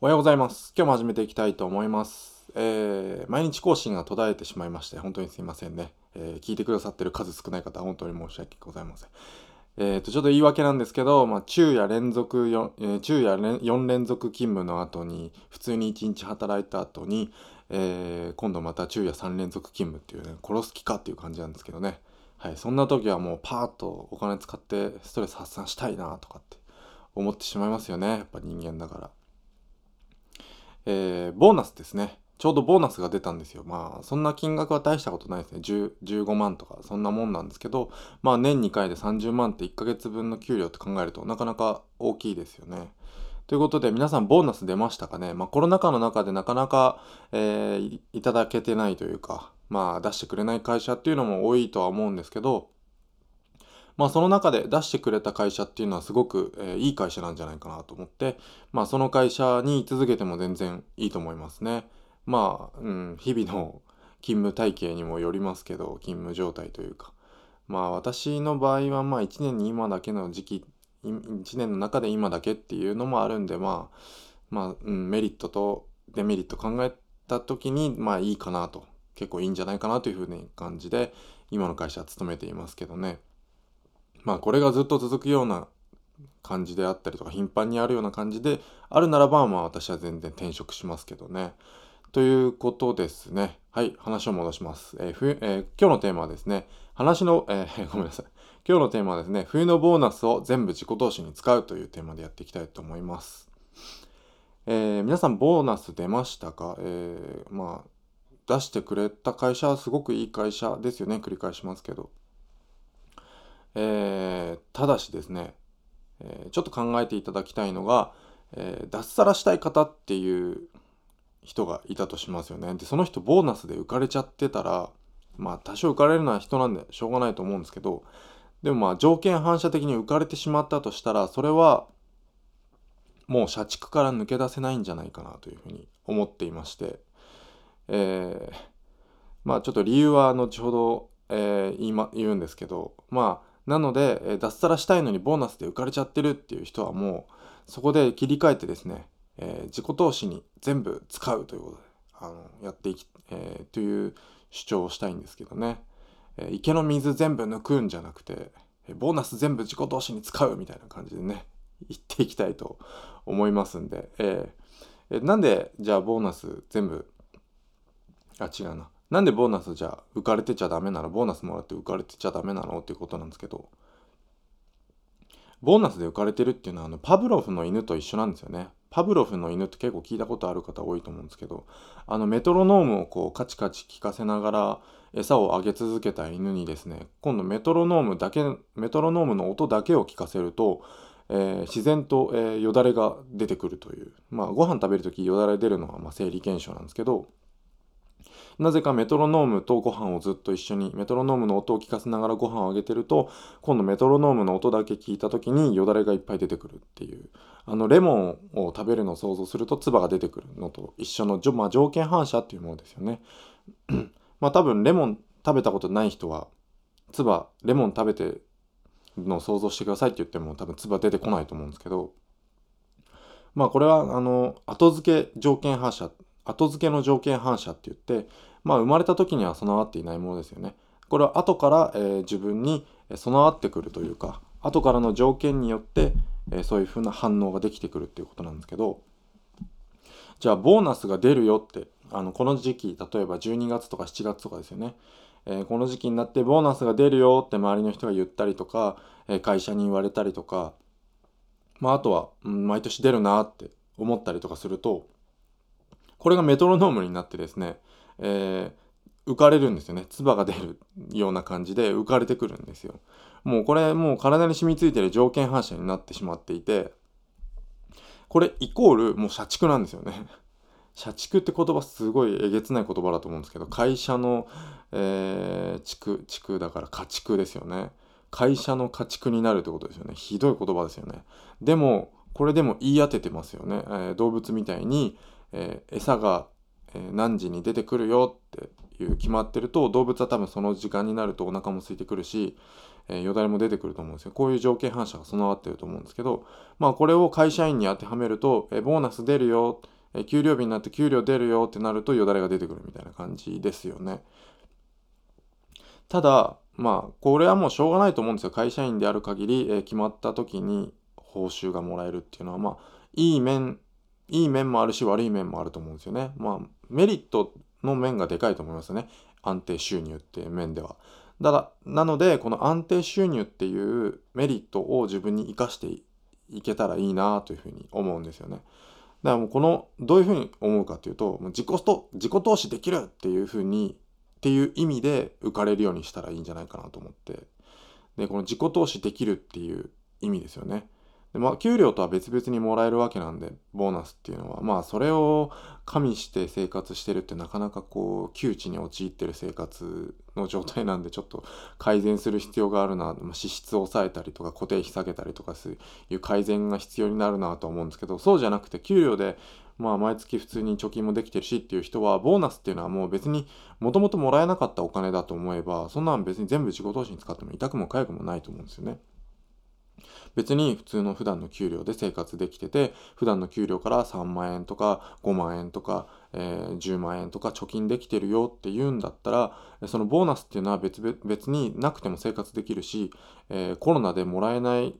おはようございます。今日も始めていきたいと思います。えー毎日更新が途絶えてしまいまして、本当にすいませんね。えー聞いてくださってる数少ない方、本当に申し訳ございません。えーと、ちょっと言い訳なんですけど、まあ、昼夜連続よ、えー昼夜連4連続勤務の後に、普通に1日働いた後に、えー今度また昼夜3連続勤務っていうね、殺す気かっていう感じなんですけどね。はい、そんな時はもうパーッとお金使ってストレス発散したいなとかって思ってしまいますよね。やっぱ人間だから。えーボーナスですね。ちょうどボーナスが出たんですよ。まあ、そんな金額は大したことないですね。10 15万とか、そんなもんなんですけど、まあ、年2回で30万って1ヶ月分の給料って考えるとなかなか大きいですよね。ということで、皆さんボーナス出ましたかね？まあ、コロナ禍の中でなかなか、えーいただけてないというか、まあ、出してくれない会社っていうのも多いとは思うんですけど、まあその中で出してくれた会社っていうのはすごく、えーいい会社なんじゃないかなと思って、まあその会社に居続けても全然いいと思いますね。まあ、うん、日々の勤務体系にもよりますけど、勤務状態というか。まあ私の場合はまあ1年に今だけの時期、1年の中で今だけっていうのもあるんで、まあ、まあ、うん、メリットとデメリット考えた時に、まあいいかなと。結構いいんじゃないかなというふうに感じで、今の会社は勤めていますけどね。まあこれがずっと続くような感じであったりとか頻繁にあるような感じであるならばまあ私は全然転職しますけどね。ということですね。はい、話を戻します。えー冬えー今日のテーマはですね、話の、えー ごめんなさい。今日のテーマはですね、冬のボーナスを全部自己投資に使うというテーマでやっていきたいと思います。え皆さんボーナス出ましたか、えまあ出してくれた会社はすごくいい会社ですよね。繰り返しますけど。えーただしですね、えーちょっと考えていただきたいのが、えー脱サラしたい方っていう人がいたとしますよね。で、その人ボーナスで浮かれちゃってたら、まあ多少浮かれるのは人なんでしょうがないと思うんですけど、でもまあ条件反射的に浮かれてしまったとしたら、それはもう社畜から抜け出せないんじゃないかなというふうに思っていまして、えーまあちょっと理由は後ほど、えー言いま言うんですけどまあなので、え脱サラしたいのにボーナスで浮かれちゃってるっていう人はもうそこで切り替えてですね、えー自己投資に全部使うということであのやっていき、えーという主張をしたいんですけどね、え池の水全部抜くんじゃなくてえボーナス全部自己投資に使うみたいな感じでね言っていきたいと思いますんで、えーえーなんでじゃあボーナス全部あ違うな。なんでボーナスじゃ浮かれてちゃダメなの？ボーナスもらって浮かれてちゃダメなの？っていうことなんですけど。ボーナスで浮かれてるっていうのはあのパブロフの犬と一緒なんですよね。パブロフの犬って結構聞いたことある方多いと思うんですけど。あのメトロノームをこうカチカチ聞かせながら餌をあげ続けた犬にですね今度メトロノームだけメトロノームの音だけを聞かせるとえー自然と、えーよだれが出てくるという。まあご飯食べる時よだれ出るのはまあ生理現象なんですけど。なぜかメトロノームとご飯をずっと一緒にメトロノームの音を聞かせながらご飯をあげてると今度メトロノームの音だけ聞いた時によだれがいっぱい出てくるっていう。あのレモンを食べるのを想像すると唾が出てくるのと一緒の、まあ、条件反射っていうものですよね。まあ多分レモン食べたことない人は唾レモン食べての想像してくださいって言っても多分唾出てこないと思うんですけど。まあこれはあの後付け条件反射後付けの条件反射って言ってまあ生まれた時には備わっていないものですよね。これは後から、えー自分に備わってくるというか後からの条件によって、えーそういうふうな反応ができてくるっていうことなんですけどじゃあボーナスが出るよってあのこの時期例えば12月とか7月とかですよね、えーこの時期になってボーナスが出るよって周りの人が言ったりとか、え会社に言われたりとかまああとは、うん毎年出るなって思ったりとかするとこれがメトロノームになってですね、えー浮かれるんですよね。唾が出るような感じで浮かれてくるんですよ。もうこれもう体に染みついてる条件反射になってしまっていて、これイコールもう社畜なんですよね。社畜って言葉すごいえげつない言葉だと思うんですけど、会社の、えー、畜、畜だから家畜ですよね。会社の家畜になるってことですよね。ひどい言葉ですよね。でも、これでも言い当ててますよね。えー動物みたいに、えー餌が、え何時に出てくるよっていう決まってると動物は多分その時間になるとお腹も空いてくるし、え、よだれも出てくると思うんですよ。こういう条件反射が備わってると思うんですけど、まあこれを会社員に当てはめると、え、ボーナス出るよ、え、給料日になって給料出るよってなるとよだれが出てくるみたいな感じですよね。ただ、まあこれはもうしょうがないと思うんですよ。会社員である限り、え、決まった時に報酬がもらえるっていうのは、まあいい面、いい面もあるし悪い面もあると思うんですよね。まあメリットの面がでかいと思いますね。安定収入っていう面では。だから、なので、この安定収入っていうメリットを自分に生かしていけたらいいなというふうに思うんですよね。だからもうこの、どういうふうに思うかっていうと、もう自己と自己投資できるっていうふうに、っていう意味で浮かれるようにしたらいいんじゃないかなと思って。で、この自己投資できるっていう意味ですよね。でまあ、給料とは別々にもらえるわけなんで、ボーナスっていうのは、まあ、それを加味して生活してるってなかなかこう、窮地に陥ってる生活の状態なんで、ちょっと改善する必要があるな、まあ、支出を抑えたりとか、固定費下げたりとかすいう改善が必要になるなと思うんですけど、そうじゃなくて、給料で、まあ、毎月普通に貯金もできてるしっていう人は、ボーナスっていうのはもう別にもともともらえなかったお金だと思えば、そんなん別に全部自己投資に使っても痛くも痒くもないと思うんですよね。別に普通の普段の給料で生活できてて普段の給料から3万円とか5万円とか、えー、10万円とか貯金できてるよって言うんだったらそのボーナスっていうのは別別になくても生活できるし、えー、コロナでもらえない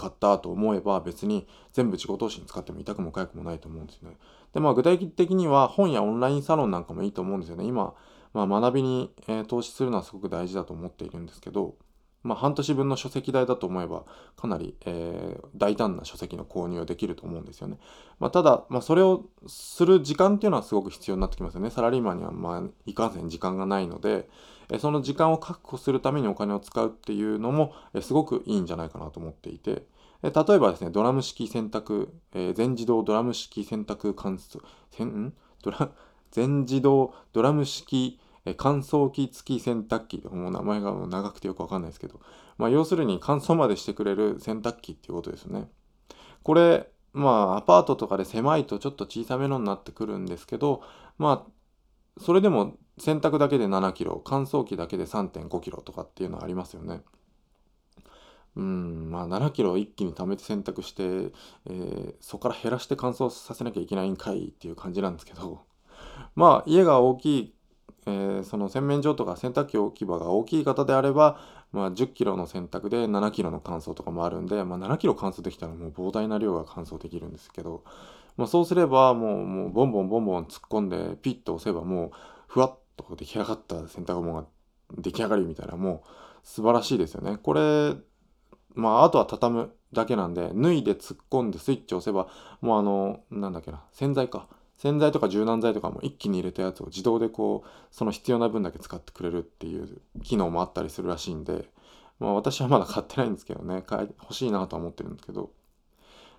かったと思えば別に全部自己投資に使っても痛くも痒くもないと思うんですよね。でまあ具体的には本やオンラインサロンなんかもいいと思うんですよね。今、まあ、学びに、えー、投資するのはすごく大事だと思っているんですけどまあ、半年分の書籍代だと思えば、かなり、えー、大胆な書籍の購入はできると思うんですよね。まあ、ただ、まあ、それをする時間っていうのはすごく必要になってきますよね。サラリーマンには、まあ、いかんせん時間がないので、えー、その時間を確保するためにお金を使うっていうのも、えー、すごくいいんじゃないかなと思っていて、えー、例えばですね、ドラム式洗濯、えー、全自動ドラム式洗濯乾燥、せんドラ 全自動ドラム式え乾燥機付き洗濯機もう名前がもう長くてよくわかんないですけど、まあ、要するに乾燥までしてくれる洗濯機っていうことですね。これまあアパートとかで狭いとちょっと小さめのになってくるんですけどまあそれでも洗濯だけで7キロ乾燥機だけで3.5キロとかっていうのはありますよね。うんまあ7キロ一気に貯めて洗濯して、えー、そこから減らして乾燥させなきゃいけないんかいっていう感じなんですけどまあ家が大きいえー、その洗面所とか洗濯機置き場が大きい方であれば、まあ、10キロの洗濯で7キロの乾燥とかもあるんで、まあ、7キロ乾燥できたらもう膨大な量が乾燥できるんですけど、まあ、そうすればもうもうボンボンボンボン突っ込んでピッと押せばもうふわっと出来上がった洗濯物が出来上がりみたいなもう素晴らしいですよね。これまああとは畳むだけなんで脱いで突っ込んでスイッチ押せばもうあのなんだっけな洗剤か洗剤とか柔軟剤とかも一気に入れたやつを自動でこうその必要な分だけ使ってくれるっていう機能もあったりするらしいんで、まあ、私はまだ買ってないんですけどね。欲しいなとは思ってるんですけど。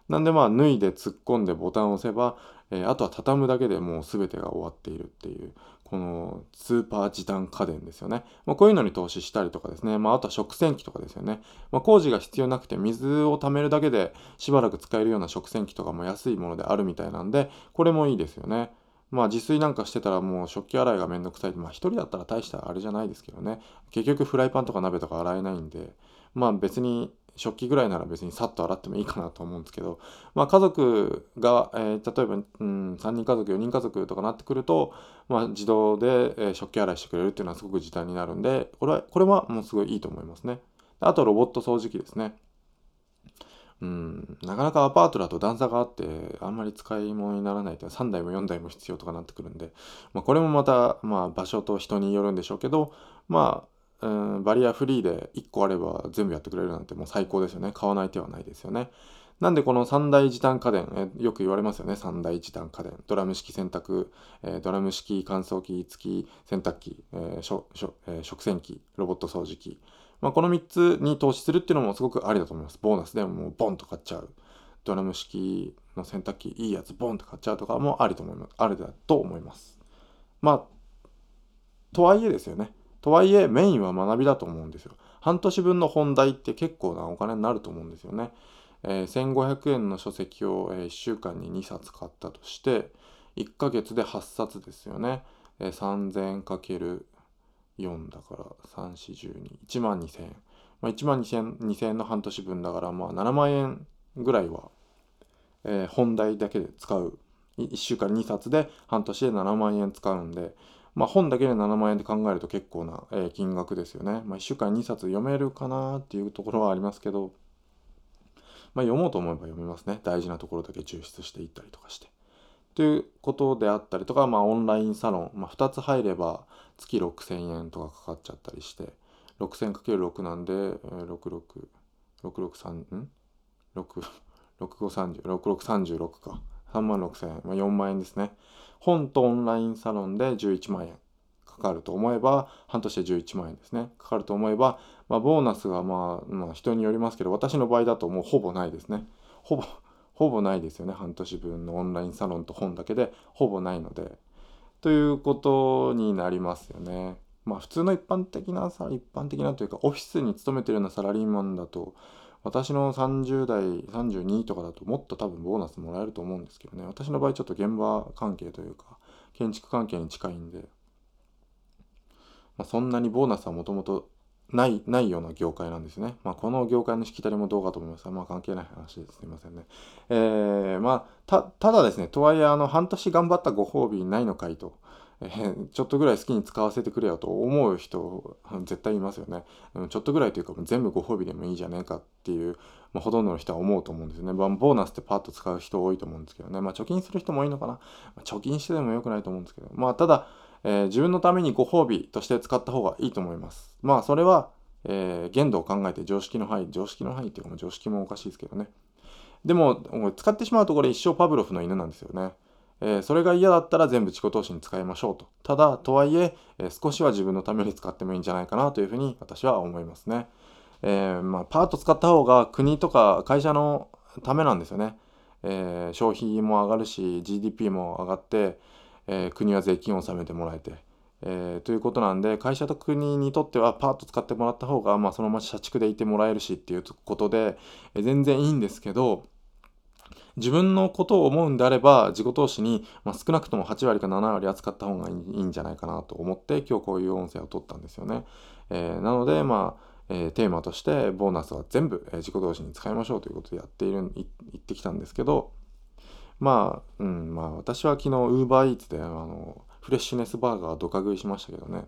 なんでまあ脱いで突っ込んでボタンを押せば、えー、あとは畳むだけでもう全てが終わっているっていう。このスーパー時短家電ですよね。まあ、こういうのに投資したりとかですね。まあ、あとは食洗機とかですよね。まあ、工事が必要なくて水を貯めるだけでしばらく使えるような食洗機とかも安いものであるみたいなんで、これもいいですよね。まあ自炊なんかしてたらもう食器洗いがめんどくさい。まあ一人だったら大したあれじゃないですけどね。結局フライパンとか鍋とか洗えないんで、まあ別に食器ぐらいなら別にさっと洗ってもいいかなと思うんですけど、まあ、家族が、えー、例えば、うん、3人家族4人家族とかなってくると、まあ、自動で、え、食器洗いしてくれるっていうのはすごく時短になるんでこれはこれはもうすごいいいと思いますね。あとロボット掃除機ですね。うんなかなかアパートだと段差があってあんまり使い物にならないと3台も4台も必要とかなってくるんで、まあ、これもまた、まあ、場所と人によるんでしょうけどまあうん、バリアフリーで1個あれば全部やってくれるなんてもう最高ですよね。買わない手はないですよね。なんでこの三大時短家電、えよく言われますよね。三大時短家電。ドラム式洗濯、え、ドラム式乾燥機付き洗濯機、えーしょしょえー、食洗機、ロボット掃除機。まあ、この3つに投資するっていうのもすごくありだと思います。ボーナスでもうボンと買っちゃう。ドラム式の洗濯機、いいやつボンと買っちゃうとかもありと思います。ありだと思います。まあ、とはいえですよね。とはいえメインは学びだと思うんですよ。半年分の本題って結構なお金になると思うんですよね。えー、1500円の書籍を、え、1週間に2冊買ったとして1ヶ月で8冊ですよね。えー、3000×4 だから3 4 1 2 0 0 0円。まあ、1万2000円 ,2000 円の半年分だからまあ7万円ぐらいは、えー、本題だけで使う1週間2冊で半年で7万円使うんで、まあ、本だけで7万円で考えると結構な、金額ですよね。まあ、1週間2冊読めるかなっていうところはありますけど、まあ、読もうと思えば読めますね。大事なところだけ抽出していったりとかして。ということであったりとか、まあ、オンラインサロン、まあ、2つ入れば月6000円とかかかっちゃったりして、6000×6 なんで、66、663、ん ?6、6530、6636か。3万6000円、まあ、4万円ですね。本とオンラインサロンで11万円かかると思えば、半年で11万円ですね。かかると思えば、まあ、ボーナスがまあ、まあ、人によりますけど、私の場合だともうほぼないですね。ほぼ、ほぼないですよね。半年分のオンラインサロンと本だけでほぼないので。ということになりますよね。まあ普通の一般的な、一般的なというか、オフィスに勤めてるようなサラリーマンだと、私の30代、32とかだともっと多分ボーナスもらえると思うんですけどね。私の場合ちょっと現場関係というか、建築関係に近いんで、まあ、そんなにボーナスはもともとない、ないような業界なんですね。まあ、この業界のしきたりもどうかと思いますが、まあ、関係ない話です。すみませんね。えー、まあ、た、ただですね、とはいえ、あの、半年頑張ったご褒美ないのかいと。え、ちょっとぐらい好きに使わせてくれよと思う人絶対いますよね。ちょっとぐらいというか全部ご褒美でもいいじゃねえかっていう、まあ、ほとんどの人は思うと思うんですよね。ボーナスってパッと使う人多いと思うんですけどね。まあ貯金する人も多いのかな。まあ、貯金してでもよくないと思うんですけど。まあただ、えー、自分のためにご褒美として使った方がいいと思います。まあそれは、えー、限度を考えて常識の範囲、常識の範囲っていうかも常識もおかしいですけどね。でも、使ってしまうとこれ一生パブロフの犬なんですよね。え、それが嫌だったら全部自己投資に使いましょうと。ただ、とはいええ、少しは自分のために使ってもいいんじゃないかなというふうに私は思いますね。えー、まあ、パート使った方が国とか会社のためなんですよね。え消費も上がるし、GDP も上がって、え国は税金を納めてもらえて。え、ということなんで会社と国にとってはパーッと使ってもらった方が、まあ、そのまま社畜でいてもらえるしっていうことで、え、全然いいんですけど自分のことを思うんであれば自己投資に、まあ、少なくとも8割か7割扱った方がいいんじゃないかなと思って今日こういう音声を取ったんですよね。えー、なのでまあえー、テーマとしてボーナスは全部、えー、自己投資に使いましょうということでやっている言ってきたんですけどまあうんまあ私は昨日ウーバーイーツであのフレッシュネスバーガードカ食いしましたけどね。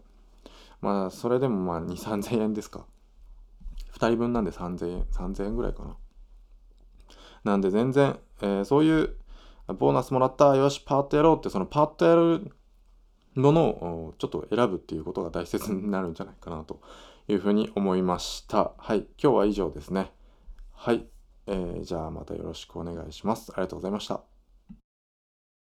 まあそれでもまあ2 3 0 0 0円ですか。2人分なんで3000円3000円ぐらいかな。なんで全然、えー、そういうボーナスもらったよしパーッとやろうってそのパーッとやるものをちょっと選ぶっていうことが大切に なるんじゃないかなというふうに思いました。はい今日は以上ですね。はい、えー、じゃあまたよろしくお願いします。ありがとうございました。